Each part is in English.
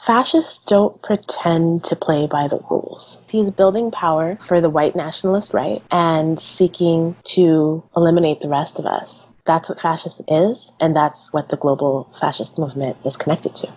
Fascists don't pretend to play by the rules. He's building power for the white nationalist right and seeking to eliminate the rest of us. That's what fascism is, and that's what the global fascist movement is connected to.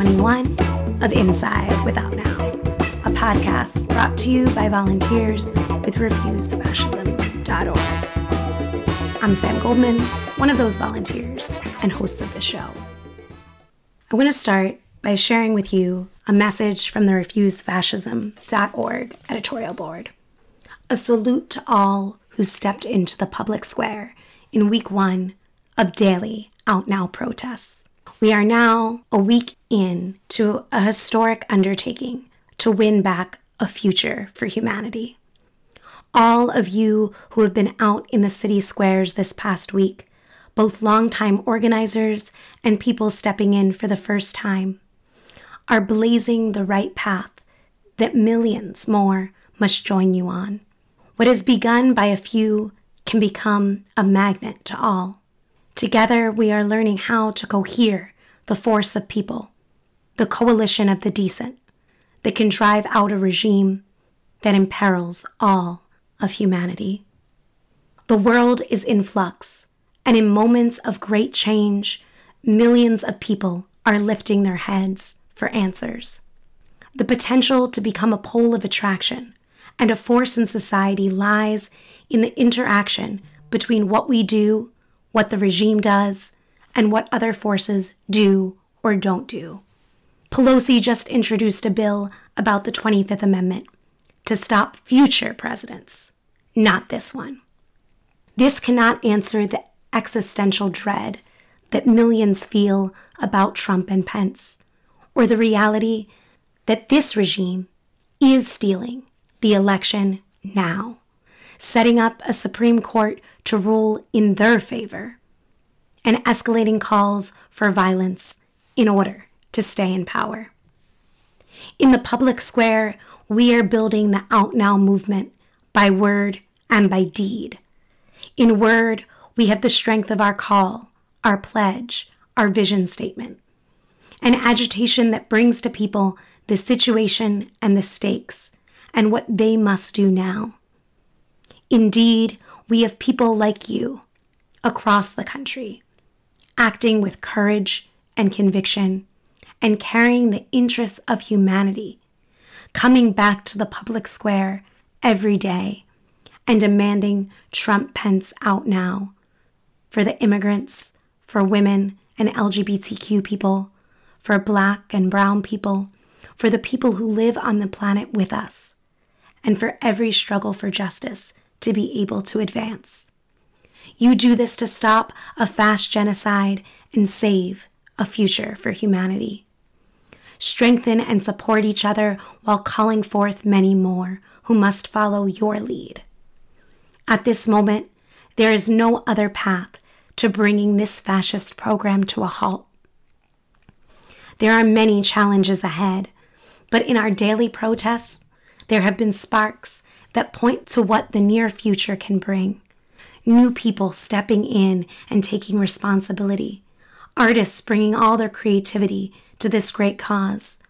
21 of Inside Without Now, a podcast brought to you by volunteers with RefuseFascism.org. I'm Sam Goldman, one of those volunteers and host of the show. I want to start by sharing with you a message from the RefuseFascism.org editorial board. A salute to all who stepped into the public square in week one of daily Out Now protests. We are now a week in to a historic undertaking to win back a future for humanity. All of you who have been out in the city squares this past week, both longtime organizers and people stepping in for the first time, are blazing the right path that millions more must join you on. What has begun by a few can become a magnet to all. Together, we are learning how to cohere the force of people, the coalition of the decent that can drive out a regime that imperils all of humanity. The world is in flux, and in moments of great change, millions of people are lifting their heads for answers. The potential to become a pole of attraction and a force in society lies in the interaction between what we do what the regime does, and what other forces do or don't do. Pelosi just introduced a bill about the 25th Amendment to stop future presidents, not this one. This cannot answer the existential dread that millions feel about Trump and Pence, or the reality that this regime is stealing the election now, setting up a Supreme Court to rule in their favor, and escalating calls for violence in order to stay in power. In the public square, we are building the Out Now movement by word and by deed. In word, we have the strength of our call, our pledge, our vision statement, an agitation that brings to people the situation and the stakes and what they must do now. Indeed, we have people like you across the country, acting with courage and conviction and carrying the interests of humanity, coming back to the public square every day and demanding Trump Pence out now for the immigrants, for women and LGBTQ people, for black and brown people, for the people who live on the planet with us, and for every struggle for justice to be able to advance. You do this to stop a fast genocide and save a future for humanity. Strengthen and support each other while calling forth many more who must follow your lead. At this moment, there is no other path to bringing this fascist program to a halt. There are many challenges ahead, but in our daily protests, there have been sparks that point to what the near future can bring. New people stepping in and taking responsibility. Artists bringing all their creativity to this great cause,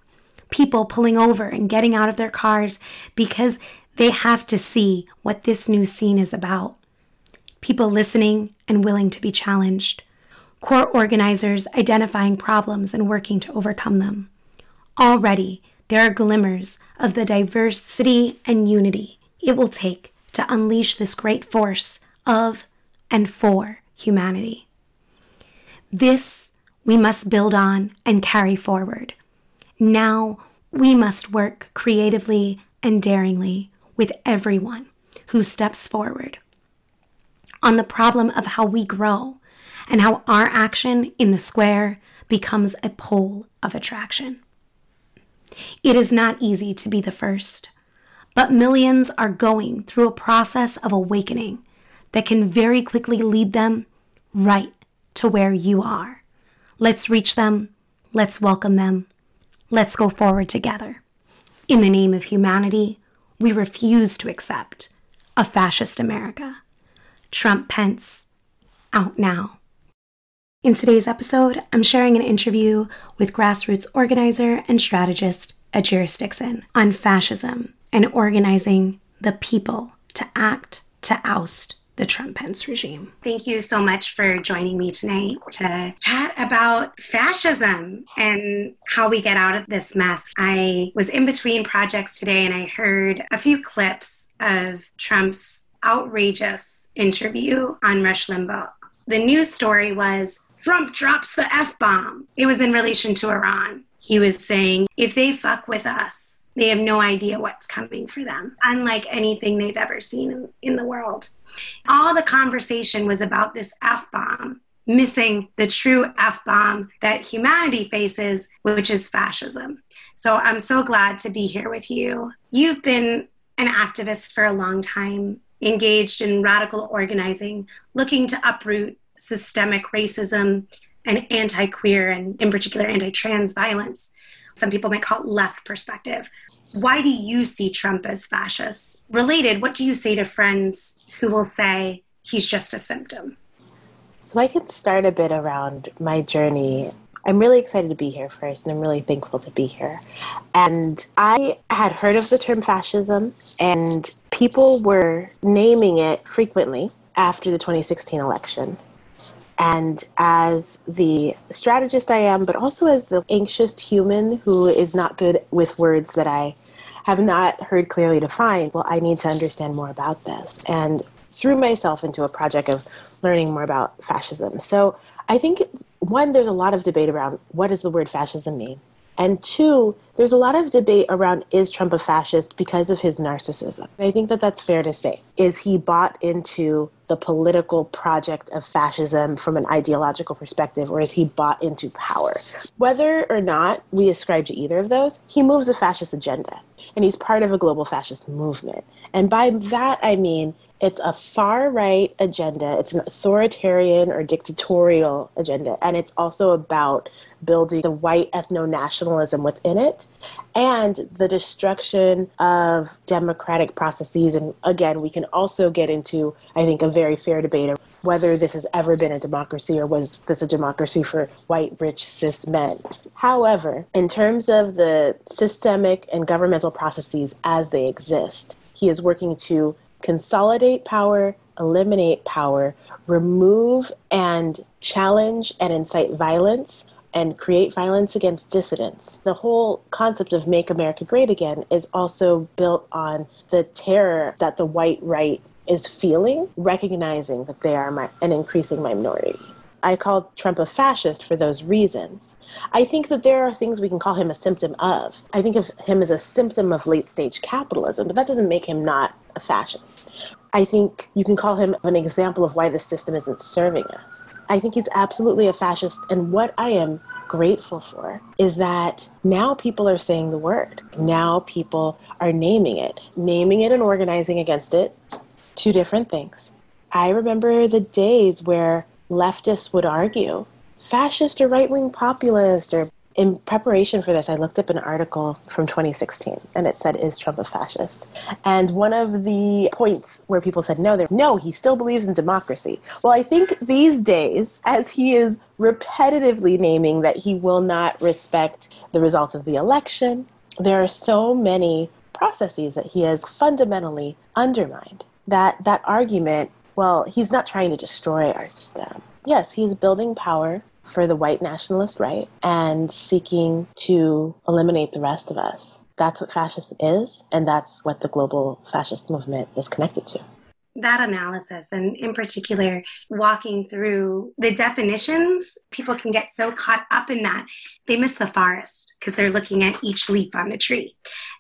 people pulling over and getting out of their cars because they have to see what this new scene is about, people listening and willing to be challenged, core organizers identifying problems and working to overcome them. Already, there are glimmers of the diversity and unity it will take to unleash this great force of and for humanity. This we must build on and carry forward. Now we must work creatively and daringly with everyone who steps forward on the problem of how we grow and how our action in the square becomes a pole of attraction. It is not easy to be the first, but millions are going through a process of awakening that can very quickly lead them right to where you are. Let's reach them. Let's welcome them. Let's go forward together. In the name of humanity, we refuse to accept a fascist America. Trump Pence, out now. In today's episode, I'm sharing an interview with grassroots organizer and strategist Ejeris Dixon on fascism and organizing the people to act to oust the Trump Pence regime. Thank you so much for joining me tonight to chat about fascism and how we get out of this mess. I was in between projects today and I heard a few clips of Trump's outrageous interview on Rush Limbaugh. The news story was Trump drops the F bomb. It was in relation to Iran. He was saying, if they fuck with us, they have no idea what's coming for them, unlike anything they've ever seen in, in the world. All the conversation was about this F bomb, missing the true F bomb that humanity faces, which is fascism. So I'm so glad to be here with you. You've been an activist for a long time, engaged in radical organizing, looking to uproot systemic racism and anti queer and, in particular, anti trans violence some people might call it left perspective. Why do you see Trump as fascist? Related, what do you say to friends who will say he's just a symptom? So I can start a bit around my journey. I'm really excited to be here first, and I'm really thankful to be here. And I had heard of the term fascism, and people were naming it frequently after the 2016 election. And as the strategist I am, but also as the anxious human who is not good with words that I have not heard clearly defined, well, I need to understand more about this. And threw myself into a project of learning more about fascism. So I think, one, there's a lot of debate around what does the word fascism mean? And two, there's a lot of debate around is Trump a fascist because of his narcissism. I think that that's fair to say. Is he bought into the political project of fascism from an ideological perspective, or is he bought into power? Whether or not we ascribe to either of those, he moves a fascist agenda, and he's part of a global fascist movement. And by that, I mean it's a far right agenda. It's an authoritarian or dictatorial agenda. And it's also about building the white ethno nationalism within it and the destruction of democratic processes. And again, we can also get into, I think, a very fair debate of whether this has ever been a democracy or was this a democracy for white, rich, cis men. However, in terms of the systemic and governmental processes as they exist, he is working to consolidate power, eliminate power, remove and challenge and incite violence, and create violence against dissidents. The whole concept of Make America Great Again is also built on the terror that the white right is feeling, recognizing that they are an increasing minority. I call Trump a fascist for those reasons. I think that there are things we can call him a symptom of. I think of him as a symptom of late stage capitalism, but that doesn't make him not a fascist. I think you can call him an example of why the system isn't serving us. I think he's absolutely a fascist, and what I am grateful for is that now people are saying the word. Now people are naming it, naming it and organizing against it. Two different things. I remember the days where leftists would argue fascist or right wing populist or in preparation for this, I looked up an article from 2016 and it said, Is Trump a fascist? And one of the points where people said, No, no, he still believes in democracy. Well, I think these days, as he is repetitively naming that he will not respect the results of the election, there are so many processes that he has fundamentally undermined that that argument well, he's not trying to destroy our system. Yes, he's building power for the white nationalist right and seeking to eliminate the rest of us. That's what fascism is, and that's what the global fascist movement is connected to that analysis and in particular walking through the definitions people can get so caught up in that they miss the forest because they're looking at each leaf on the tree.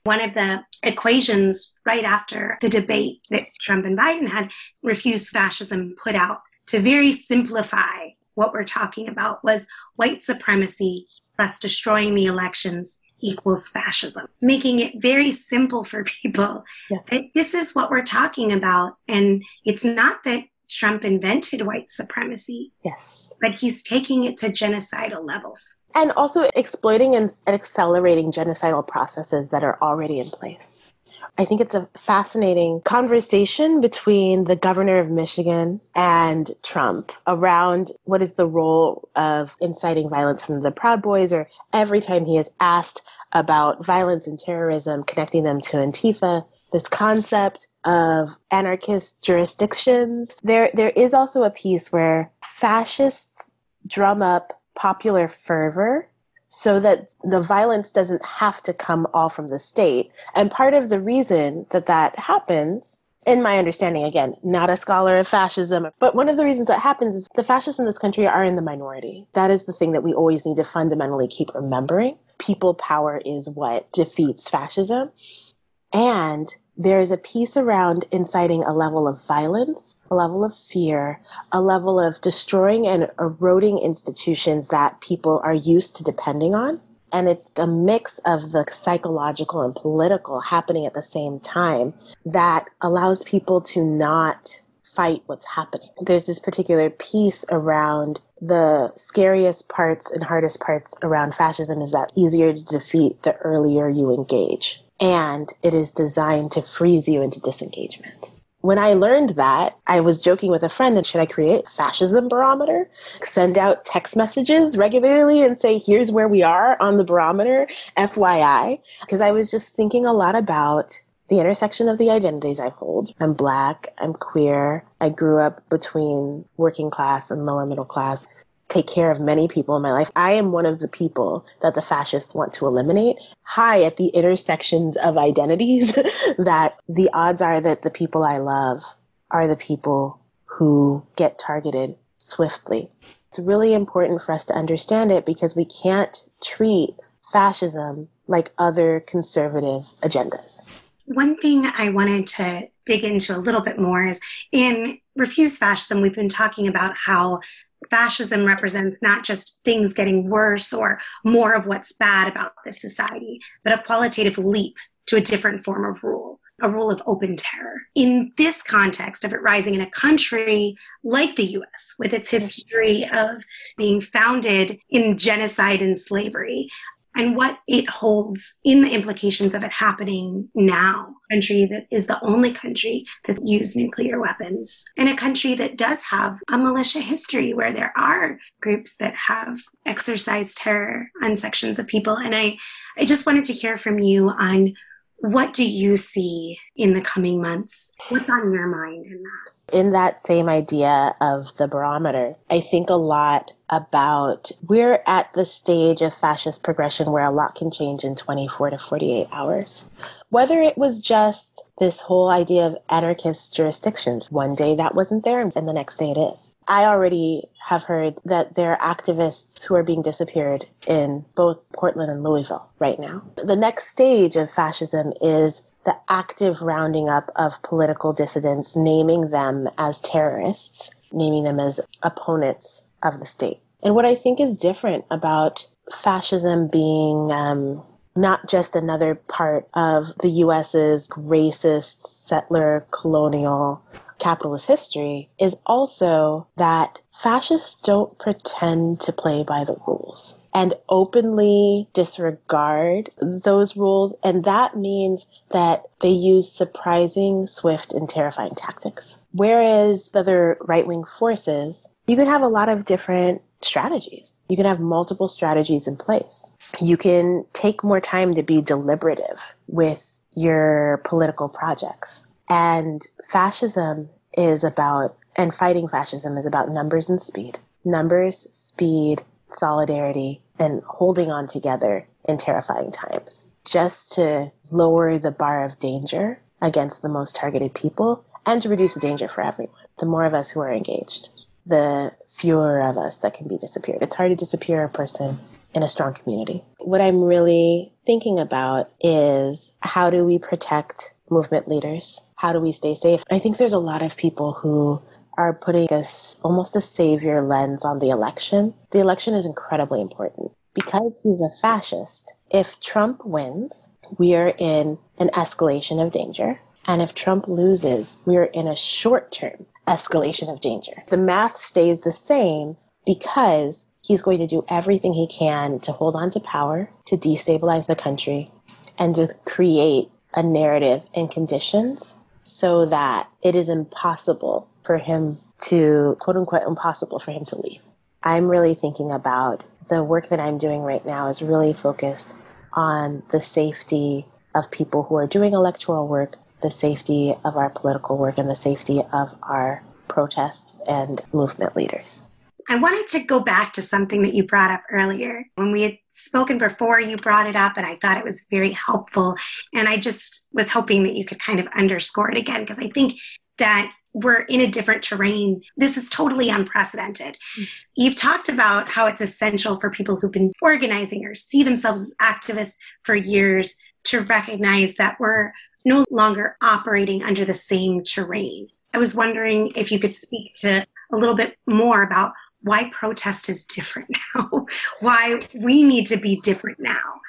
One of the equations right after the debate that trump and biden had refuse fascism put out to very simplify what we're talking about was white supremacy plus destroying the elections equals fascism, making it very simple for people yeah. that this is what we're talking about. And it's not that Trump invented white supremacy. Yes. But he's taking it to genocidal levels. And also exploiting and accelerating genocidal processes that are already in place. I think it's a fascinating conversation between the governor of Michigan and Trump around what is the role of inciting violence from the Proud Boys, or every time he is asked about violence and terrorism, connecting them to Antifa, this concept of anarchist jurisdictions. There, there is also a piece where fascists drum up popular fervor so that the violence doesn't have to come all from the state. And part of the reason that that happens, in my understanding, again, not a scholar of fascism, but one of the reasons that happens is the fascists in this country are in the minority. That is the thing that we always need to fundamentally keep remembering. People power is what defeats fascism. And there's a piece around inciting a level of violence, a level of fear, a level of destroying and eroding institutions that people are used to depending on. And it's a mix of the psychological and political happening at the same time that allows people to not fight what's happening. There's this particular piece around the scariest parts and hardest parts around fascism is that easier to defeat the earlier you engage and it is designed to freeze you into disengagement. When I learned that, I was joking with a friend and should I create fascism barometer? Send out text messages regularly and say, here's where we are on the barometer, FYI. Because I was just thinking a lot about the intersection of the identities I hold. I'm black, I'm queer, I grew up between working class and lower middle class take care of many people in my life. I am one of the people that the fascists want to eliminate. High at the intersections of identities, that the odds are that the people I love are the people who get targeted swiftly. It's really important for us to understand it because we can't treat fascism like other conservative agendas. One thing I wanted to dig into a little bit more is in Refuse Fascism, we've been talking about how fascism represents not just things getting worse or more of what's bad about this society, but a qualitative leap to a different form of rule, a rule of open terror. In this context of it rising in a country like the US, with its history of being founded in genocide and slavery, and what it holds in the implications of it happening now. A country that is the only country that used nuclear weapons, and a country that does have a militia history where there are groups that have exercised terror on sections of people. And I, I just wanted to hear from you on what do you see in the coming months? What's on your mind in that? In that same idea of the barometer, I think a lot about we're at the stage of fascist progression where a lot can change in 24 to 48 hours. Whether it was just this whole idea of anarchist jurisdictions, one day that wasn't there and the next day it is. I already have heard that there are activists who are being disappeared in both Portland and Louisville right now. The next stage of fascism is the active rounding up of political dissidents, naming them as terrorists, naming them as opponents of the state. And what I think is different about fascism being um, not just another part of the US's racist, settler, colonial, capitalist history is also that fascists don't pretend to play by the rules and openly disregard those rules. And that means that they use surprising, swift, and terrifying tactics. Whereas the other right wing forces, you can have a lot of different strategies. You can have multiple strategies in place. You can take more time to be deliberative with your political projects. And fascism is about, and fighting fascism is about numbers and speed. Numbers, speed, solidarity, and holding on together in terrifying times. Just to lower the bar of danger against the most targeted people and to reduce the danger for everyone. The more of us who are engaged the fewer of us that can be disappeared. It's hard to disappear a person in a strong community. What I'm really thinking about is how do we protect movement leaders? How do we stay safe? I think there's a lot of people who are putting us almost a savior lens on the election. The election is incredibly important because he's a fascist. If Trump wins, we are in an escalation of danger. And if Trump loses, we're in a short term escalation of danger. The math stays the same because he's going to do everything he can to hold on to power, to destabilize the country, and to create a narrative and conditions so that it is impossible for him to, quote unquote, impossible for him to leave. I'm really thinking about the work that I'm doing right now is really focused on the safety of people who are doing electoral work, the safety of our political work, and the safety of our protests and movement leaders. I wanted to go back to something that you brought up earlier. When we had spoken before, you brought it up, and I thought it was very helpful. And I just was hoping that you could kind of underscore it again, because I think that we're in a different terrain. This is totally unprecedented. Mm-hmm. You've talked about how it's essential for people who've been organizing or see themselves as activists for years to recognize that we're no longer operating under the same terrain. I was wondering if you could speak to a little bit more about why protest is different now, why we need to be different now.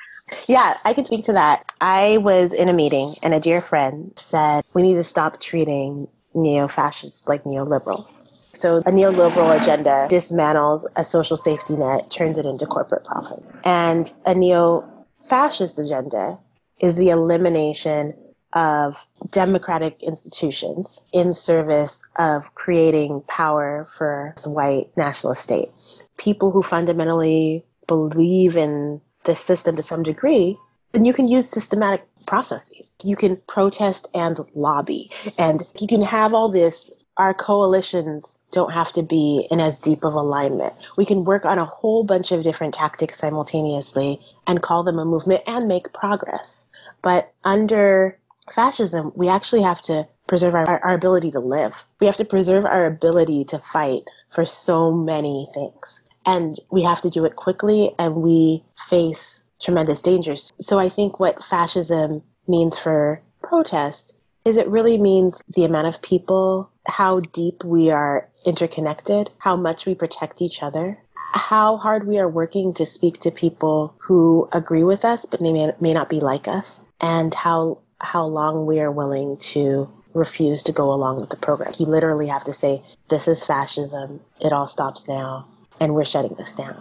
Yeah, I can speak to that. I was in a meeting and a dear friend said, We need to stop treating neo fascists like neoliberals. So, a neoliberal agenda dismantles a social safety net, turns it into corporate profit. And a neo fascist agenda is the elimination of democratic institutions in service of creating power for white nationalist state. People who fundamentally believe in the system to some degree, then you can use systematic processes. You can protest and lobby, and you can have all this. Our coalitions don't have to be in as deep of alignment. We can work on a whole bunch of different tactics simultaneously and call them a movement and make progress. But under fascism, we actually have to preserve our, our ability to live. We have to preserve our ability to fight for so many things. And we have to do it quickly, and we face tremendous dangers. So I think what fascism means for protest is it really means the amount of people, how deep we are interconnected, how much we protect each other, how hard we are working to speak to people who agree with us but may, may not be like us, and how how long we are willing to refuse to go along with the program. You literally have to say, This is fascism, it all stops now, and we're shutting this down.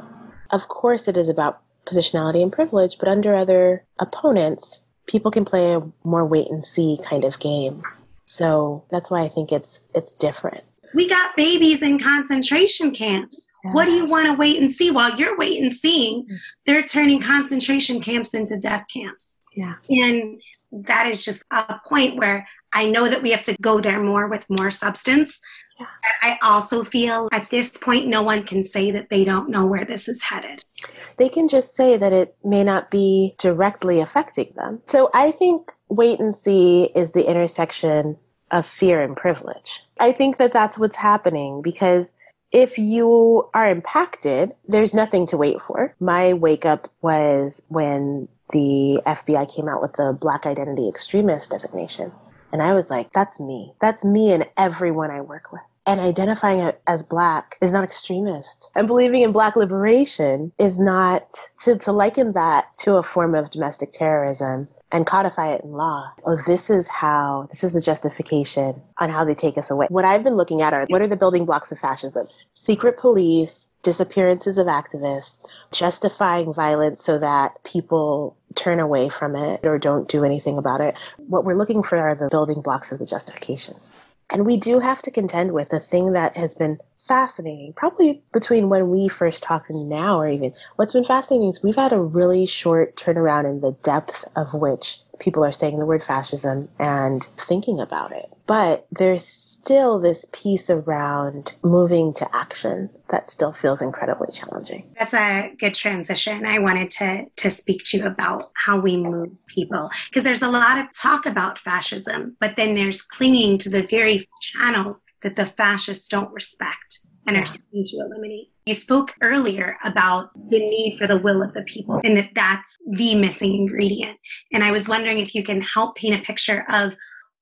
Of course, it is about positionality and privilege, but under other opponents, people can play a more wait and see kind of game. So that's why I think it's it's different. We got babies in concentration camps. Yeah. What do you want to wait and see? While you're wait and seeing, mm. they're turning concentration camps into death camps. Yeah. And that is just a point where I know that we have to go there more with more substance. Yeah. I also feel at this point, no one can say that they don't know where this is headed. They can just say that it may not be directly affecting them. So I think wait and see is the intersection of fear and privilege. I think that that's what's happening because if you are impacted, there's nothing to wait for. My wake up was when the FBI came out with the Black Identity Extremist designation. And I was like, that's me. That's me and everyone I work with. And identifying as Black is not extremist. And believing in Black liberation is not to, to liken that to a form of domestic terrorism and codify it in law. Oh, this is how, this is the justification on how they take us away. What I've been looking at are what are the building blocks of fascism? Secret police, disappearances of activists, justifying violence so that people turn away from it or don't do anything about it. What we're looking for are the building blocks of the justifications. And we do have to contend with the thing that has been fascinating, probably between when we first talked and now, or even. What's been fascinating is we've had a really short turnaround in the depth of which people are saying the word fascism and thinking about it. But there's still this piece around moving to action that still feels incredibly challenging. That's a good transition. I wanted to, to speak to you about how we move people because there's a lot of talk about fascism, but then there's clinging to the very channels that the fascists don't respect and are seeking to eliminate. You spoke earlier about the need for the will of the people and that that's the missing ingredient. And I was wondering if you can help paint a picture of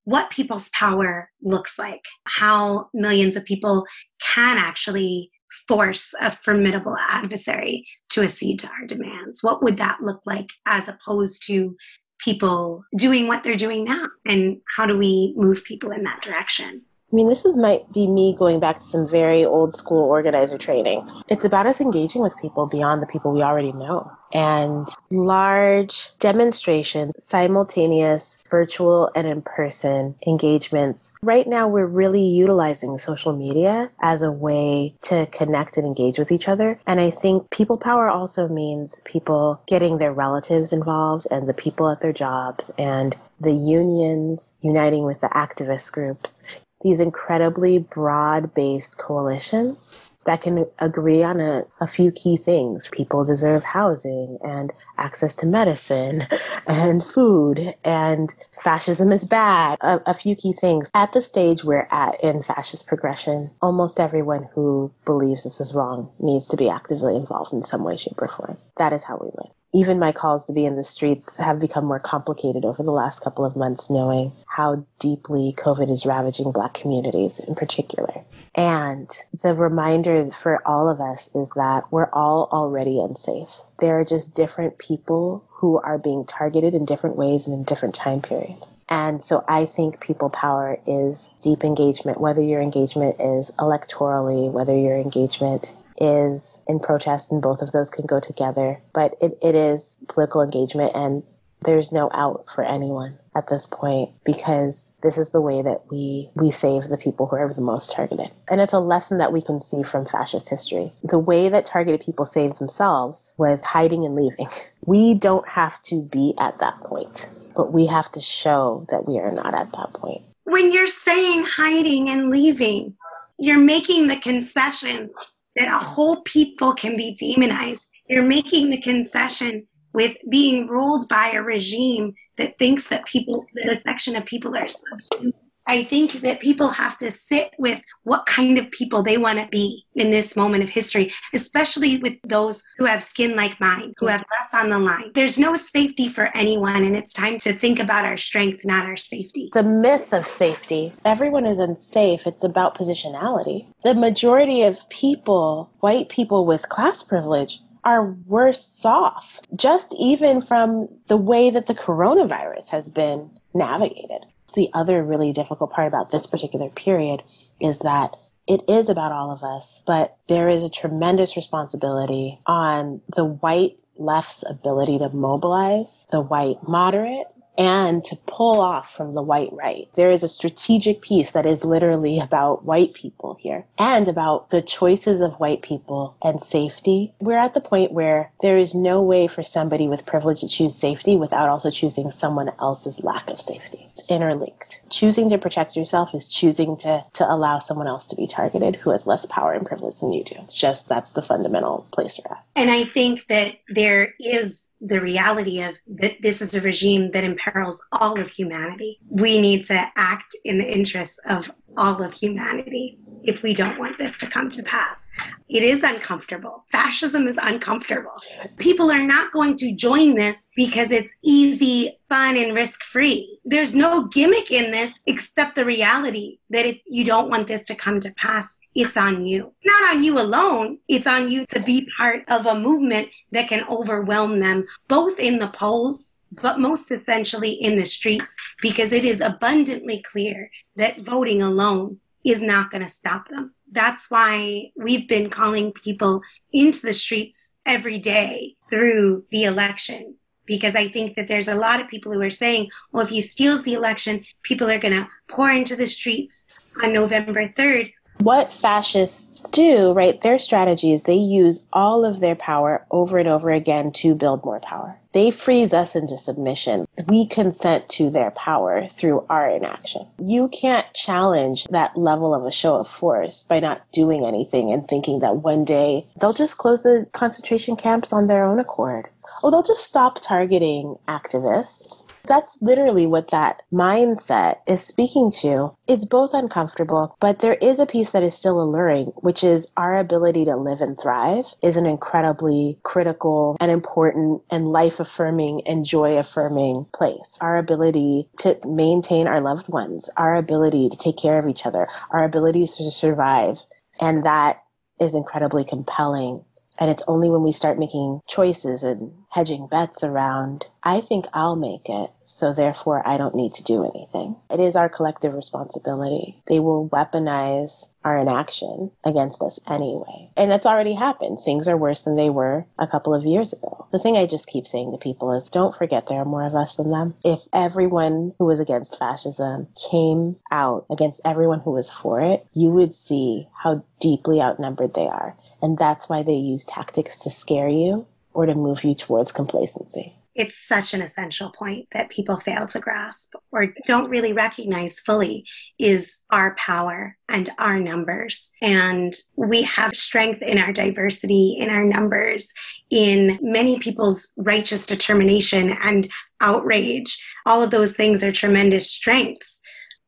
what people's power looks like, how millions of people can actually force a formidable adversary to accede to our demands. What would that look like as opposed to people doing what they're doing now? And how do we move people in that direction? I mean, this is might be me going back to some very old school organizer training. It's about us engaging with people beyond the people we already know. And large demonstration, simultaneous virtual and in person engagements. Right now, we're really utilizing social media as a way to connect and engage with each other. And I think people power also means people getting their relatives involved and the people at their jobs and the unions uniting with the activist groups, these incredibly broad based coalitions that can agree on a, a, few key things. People deserve housing and access to medicine and food, and fascism is bad. A, a few key things. At the stage we're at in fascist progression, almost everyone who believes this is wrong needs to be actively involved in some way, shape, or form. That is how we win even my calls to be in the streets have become more complicated over the last couple of months, knowing how deeply COVID is ravaging Black communities in particular. And the reminder for all of us is that we're all already unsafe. There are just different people who are being targeted in different ways and in different time period. And so I think people power is deep engagement, whether your engagement is electorally, whether your engagement is in protest, and both of those can go together. But it, it is political engagement, and there's no out for anyone at this point because this is the way that we we save the people who are the most targeted. And it's a lesson that we can see from fascist history. The way that targeted people saved themselves was hiding and leaving. We don't have to be at that point but we have to show that we are not at that point. When you're saying hiding and leaving you're making the concession that a whole people can be demonized. You're making the concession with being ruled by a regime that thinks that people, that a section of people are subhuman. I think that people have to sit with what kind of people they want to be in this moment of history, especially with those who have skin like mine, who have less on the line. There's no safety for anyone, and it's time to think about our strength, not our safety. The myth of safety everyone is unsafe, it's about positionality. The majority of people, white people with class privilege, are worse off, just even from the way that the coronavirus has been navigated. The other really difficult part about this particular period is that it is about all of us, but there is a tremendous responsibility on the white left's ability to mobilize the white moderate and to pull off from the white right. There is a strategic piece that is literally about white people here and about the choices of white people and safety. We're at the point where there is no way for somebody with privilege to choose safety without also choosing someone else's lack of safety. It's interlinked. Choosing to protect yourself is choosing to, to allow someone else to be targeted who has less power and privilege than you do. It's just that's the fundamental place we're at. And I think that there is the reality of that this is a regime that imperils all of humanity. We need to act in the interests of all of humanity if we don't want this to come to pass. It is uncomfortable. Fascism is uncomfortable. People are not going to join this because it's easy, fun, and risk free. There's no gimmick in this except the reality that if you don't want this to come to pass, it's on you. Not on you alone. It's on you to be part of a movement that can overwhelm them, both in the polls but most essentially in the streets, because it is abundantly clear that voting alone is not going to stop them. That's why we've been calling people into the streets every day through the election. Because I think that there's a lot of people who are saying, well, if he steals the election, people are going to pour into the streets on November 3rd what fascists do, right, their strategy is they use all of their power over and over again to build more power. They freeze us into submission. We consent to their power through our inaction. You can't challenge that level of a show of force by not doing anything and thinking that one day they'll just close the concentration camps on their own accord oh, they'll just stop targeting activists. That's literally what that mindset is speaking to. It's both uncomfortable, but there is a piece that is still alluring, which is our ability to live and thrive is an incredibly critical and important and life affirming and joy affirming place. Our ability to maintain our loved ones, our ability to take care of each other, our ability to survive. And that is incredibly compelling and it's only when we start making choices and hedging bets around I think I'll make it, so therefore I don't need to do anything. It is our collective responsibility. They will weaponize our inaction against us anyway. And that's already happened. Things are worse than they were a couple of years ago. The thing I just keep saying to people is don't forget there are more of us than them. If everyone who was against fascism came out against everyone who was for it, you would see how deeply outnumbered they are. And that's why they use tactics to scare you or to move you towards complacency. It's such an essential point that people fail to grasp or don't really recognize fully is our power and our numbers. And we have strength in our diversity, in our numbers, in many people's righteous determination and outrage. All of those things are tremendous strengths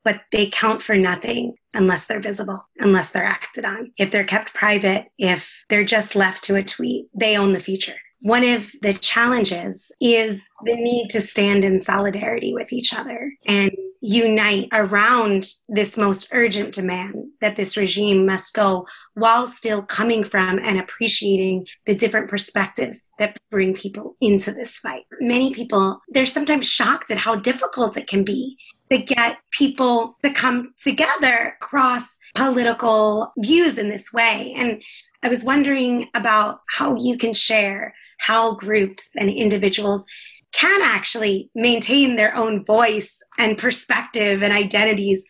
but they count for nothing unless they're visible, unless they're acted on. If they're kept private, if they're just left to a tweet, they own the future. One of the challenges is the need to stand in solidarity with each other and unite around this most urgent demand that this regime must go while still coming from and appreciating the different perspectives that bring people into this fight. Many people, they're sometimes shocked at how difficult it can be to get people to come together across political views in this way. And I was wondering about how you can share how groups and individuals can actually maintain their own voice and perspective and identities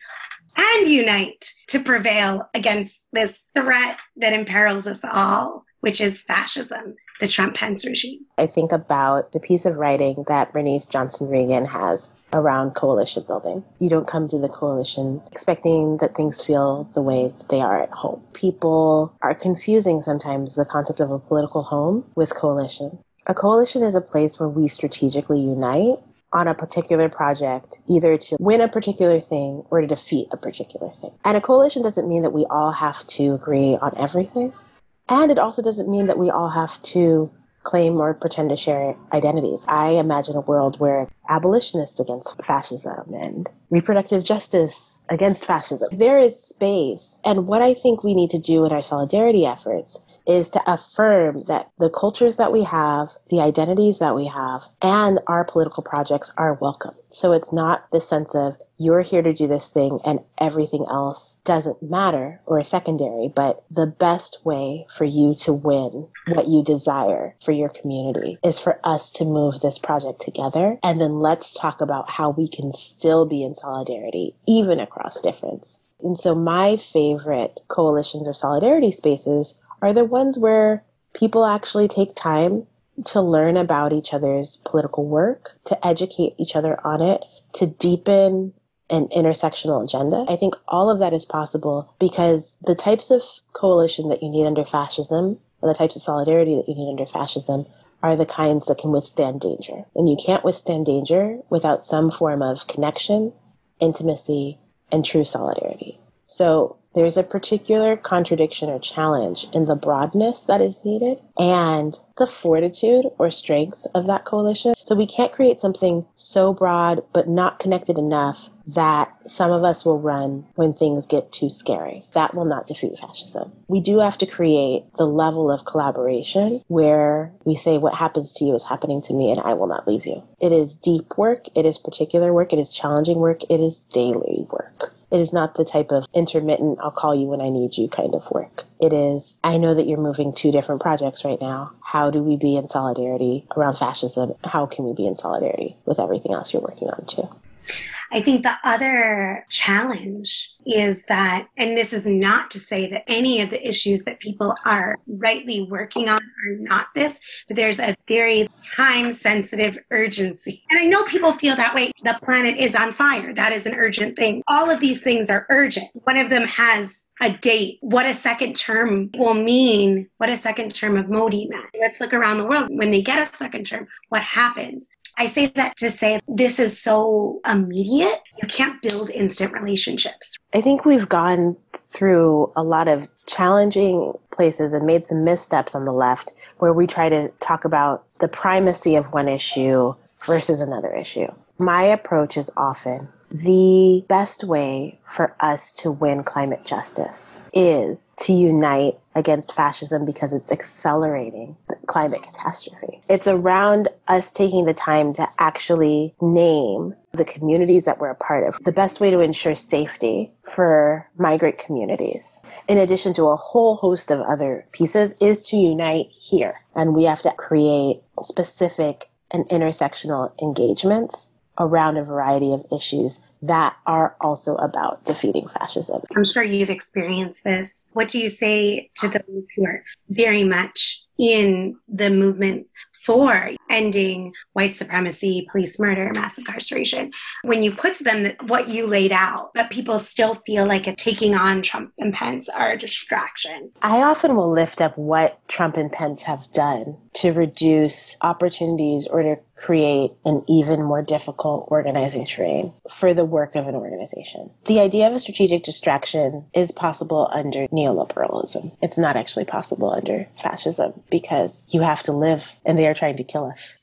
and unite to prevail against this threat that imperils us all, which is fascism the Trump Pence regime. I think about the piece of writing that Bernice Johnson Reagon has around coalition building. You don't come to the coalition expecting that things feel the way they are at home. People are confusing sometimes the concept of a political home with coalition. A coalition is a place where we strategically unite on a particular project, either to win a particular thing or to defeat a particular thing. And a coalition doesn't mean that we all have to agree on everything. And it also doesn't mean that we all have to claim or pretend to share identities. I imagine a world where abolitionists against fascism and reproductive justice against fascism. There is space. And what I think we need to do in our solidarity efforts is to affirm that the cultures that we have, the identities that we have, and our political projects are welcome. So it's not the sense of you're here to do this thing and everything else doesn't matter or is secondary, but the best way for you to win what you desire for your community is for us to move this project together. And then let's talk about how we can still be in solidarity, even across difference. And so my favorite coalitions or solidarity spaces are the ones where people actually take time to learn about each other's political work, to educate each other on it, to deepen an intersectional agenda. I think all of that is possible because the types of coalition that you need under fascism and the types of solidarity that you need under fascism are the kinds that can withstand danger. And you can't withstand danger without some form of connection, intimacy, and true solidarity. So there's a particular contradiction or challenge in the broadness that is needed and the fortitude or strength of that coalition. So we can't create something so broad but not connected enough that some of us will run when things get too scary. That will not defeat fascism. We do have to create the level of collaboration where we say, What happens to you is happening to me, and I will not leave you. It is deep work, it is particular work, it is challenging work, it is daily work. It is not the type of intermittent, I'll call you when I need you kind of work. It is, I know that you're moving two different projects right now. How do we be in solidarity around fascism? How can we be in solidarity with everything else you're working on too? I think the other challenge is that, and this is not to say that any of the issues that people are rightly working on are not this, but there's a very time sensitive urgency. And I know people feel that way. The planet is on fire. That is an urgent thing. All of these things are urgent. One of them has a date, what a second term will mean, what a second term of Modi meant. Let's look around the world. When they get a second term, what happens? I say that to say this is so immediate. You can't build instant relationships. I think we've gone through a lot of challenging places and made some missteps on the left where we try to talk about the primacy of one issue versus another issue. My approach is often the best way for us to win climate justice is to unite against fascism because it's accelerating the climate catastrophe. It's around us taking the time to actually name the communities that we're a part of, the best way to ensure safety for migrant communities, in addition to a whole host of other pieces, is to unite here. And we have to create specific and intersectional engagements around a variety of issues that are also about defeating fascism. I'm sure you've experienced this. What do you say to those who are very much in the movements for ending white supremacy, police murder, mass incarceration. When you put to them what you laid out, but people still feel like a taking on Trump and Pence are a distraction. I often will lift up what Trump and Pence have done to reduce opportunities or to create an even more difficult organizing terrain for the work of an organization. The idea of a strategic distraction is possible under neoliberalism. It's not actually possible under fascism because you have to live and they are trying to kill us.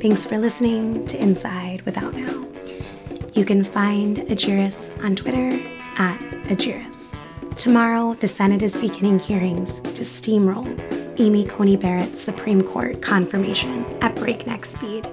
Thanks for listening to Inside Without Now. You can find Ejeris on Twitter at Ejeris. Tomorrow, the Senate is beginning hearings to steamroll Amy Coney Barrett's Supreme Court confirmation at breakneck speed.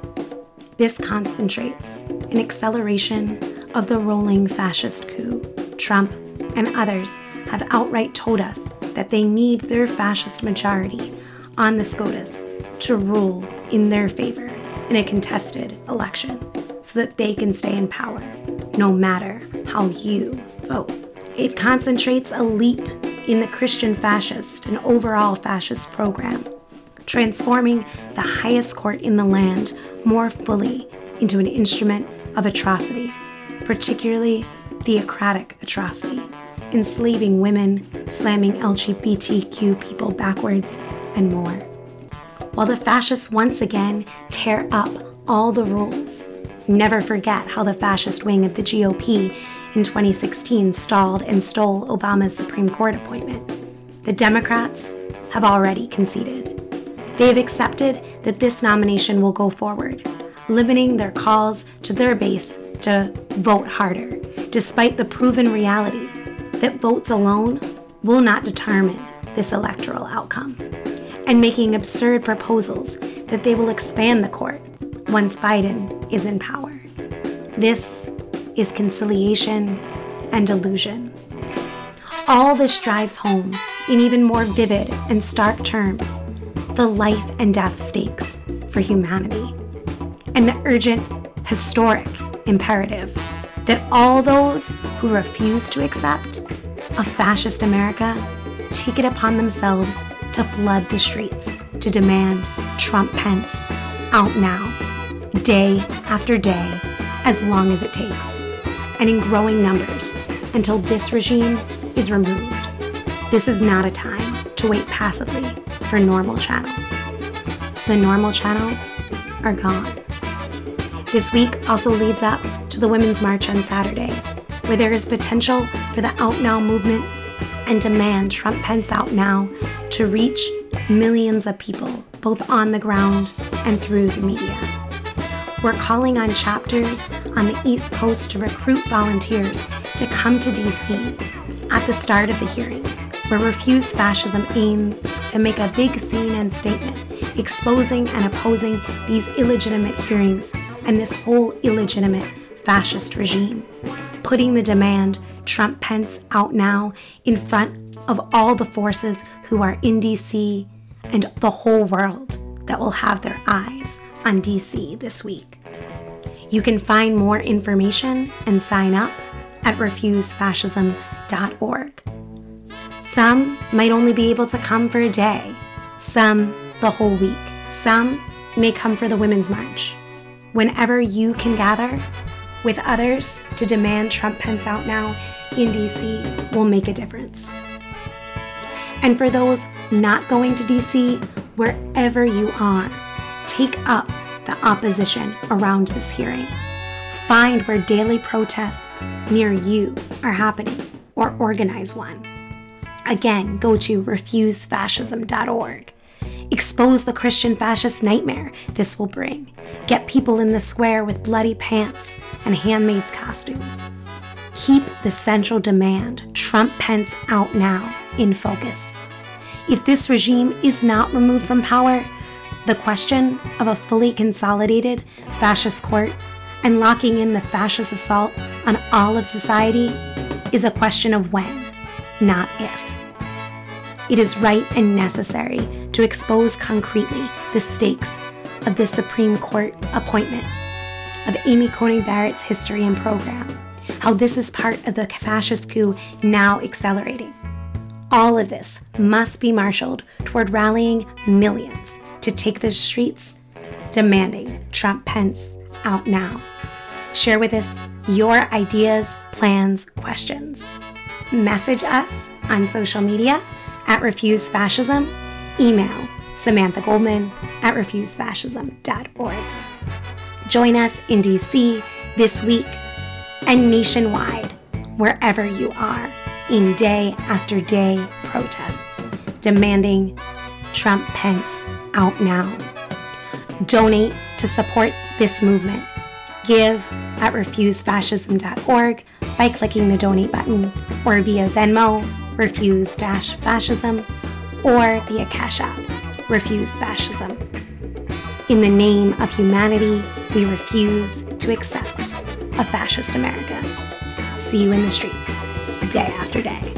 This concentrates an acceleration of the rolling fascist coup. Trump and others have outright told us that they need their fascist majority on the SCOTUS to rule in their favor in a contested election so that they can stay in power, no matter how you vote. It concentrates a leap in the Christian fascist and overall fascist program, transforming the highest court in the land more fully into an instrument of atrocity, particularly theocratic atrocity, enslaving women, slamming LGBTQ people backwards, and more. While the fascists once again tear up all the rules, never forget how the fascist wing of the GOP in 2016 stalled and stole Obama's Supreme Court appointment. The Democrats have already conceded. They have accepted that this nomination will go forward, limiting their calls to their base to vote harder, despite the proven reality that votes alone will not determine this electoral outcome, and making absurd proposals that they will expand the court once Biden is in power. This is conciliation and delusion. All this drives home, in even more vivid and stark terms, the life and death stakes for humanity, and the urgent, historic imperative that all those who refuse to accept a fascist America take it upon themselves to flood the streets to demand Trump Pence out now, day after day, as long as it takes and in growing numbers until this regime is removed. This is not a time to wait passively for normal channels. The normal channels are gone. This week also leads up to the Women's March on Saturday, where there is potential for the Out Now movement and demand Trump Pence out now to reach millions of people, both on the ground and through the media. We're calling on chapters on the East Coast to recruit volunteers to come to DC at the start of the hearings, where Refuse Fascism aims to make a big scene and statement exposing and opposing these illegitimate hearings and this whole illegitimate fascist regime, putting the demand Trump Pence out now in front of all the forces who are in DC and the whole world that will have their eyes on DC this week. You can find more information and sign up at refusefascism.org. Some might only be able to come for a day, some the whole week, some may come for the Women's March. Whenever you can gather with others to demand Trump Pence out now in DC will make a difference. And for those not going to DC, wherever you are, take up the opposition around this hearing. Find where daily protests near you are happening or organize one. Again, go to refusefascism.org. Expose the Christian fascist nightmare this will bring. Get people in the square with bloody pants and handmaids' costumes. Keep the central demand, Trump Pence out now, in focus. If this regime is not removed from power, the question of a fully consolidated fascist court and locking in the fascist assault on all of society is a question of when, not if. It is right and necessary to expose concretely the stakes of this Supreme Court appointment, of Amy Coney Barrett's history and program, how this is part of the fascist coup now accelerating. All of this must be marshaled toward rallying millions to take the streets, demanding Trump Pence out now. Share with us your ideas, plans, questions. Message us on social media at Refuse Fascism. Email Samantha Goldman at refusefascism.org. Join us in DC this week and nationwide, wherever you are, in day after day protests demanding Trump Pence out now. Donate to support this movement. Give at refusefascism.org by clicking the donate button or via Venmo, refuse fascism, or via Cash App, refuse fascism. In the name of humanity, we refuse to accept a fascist America. See you in the streets day after day.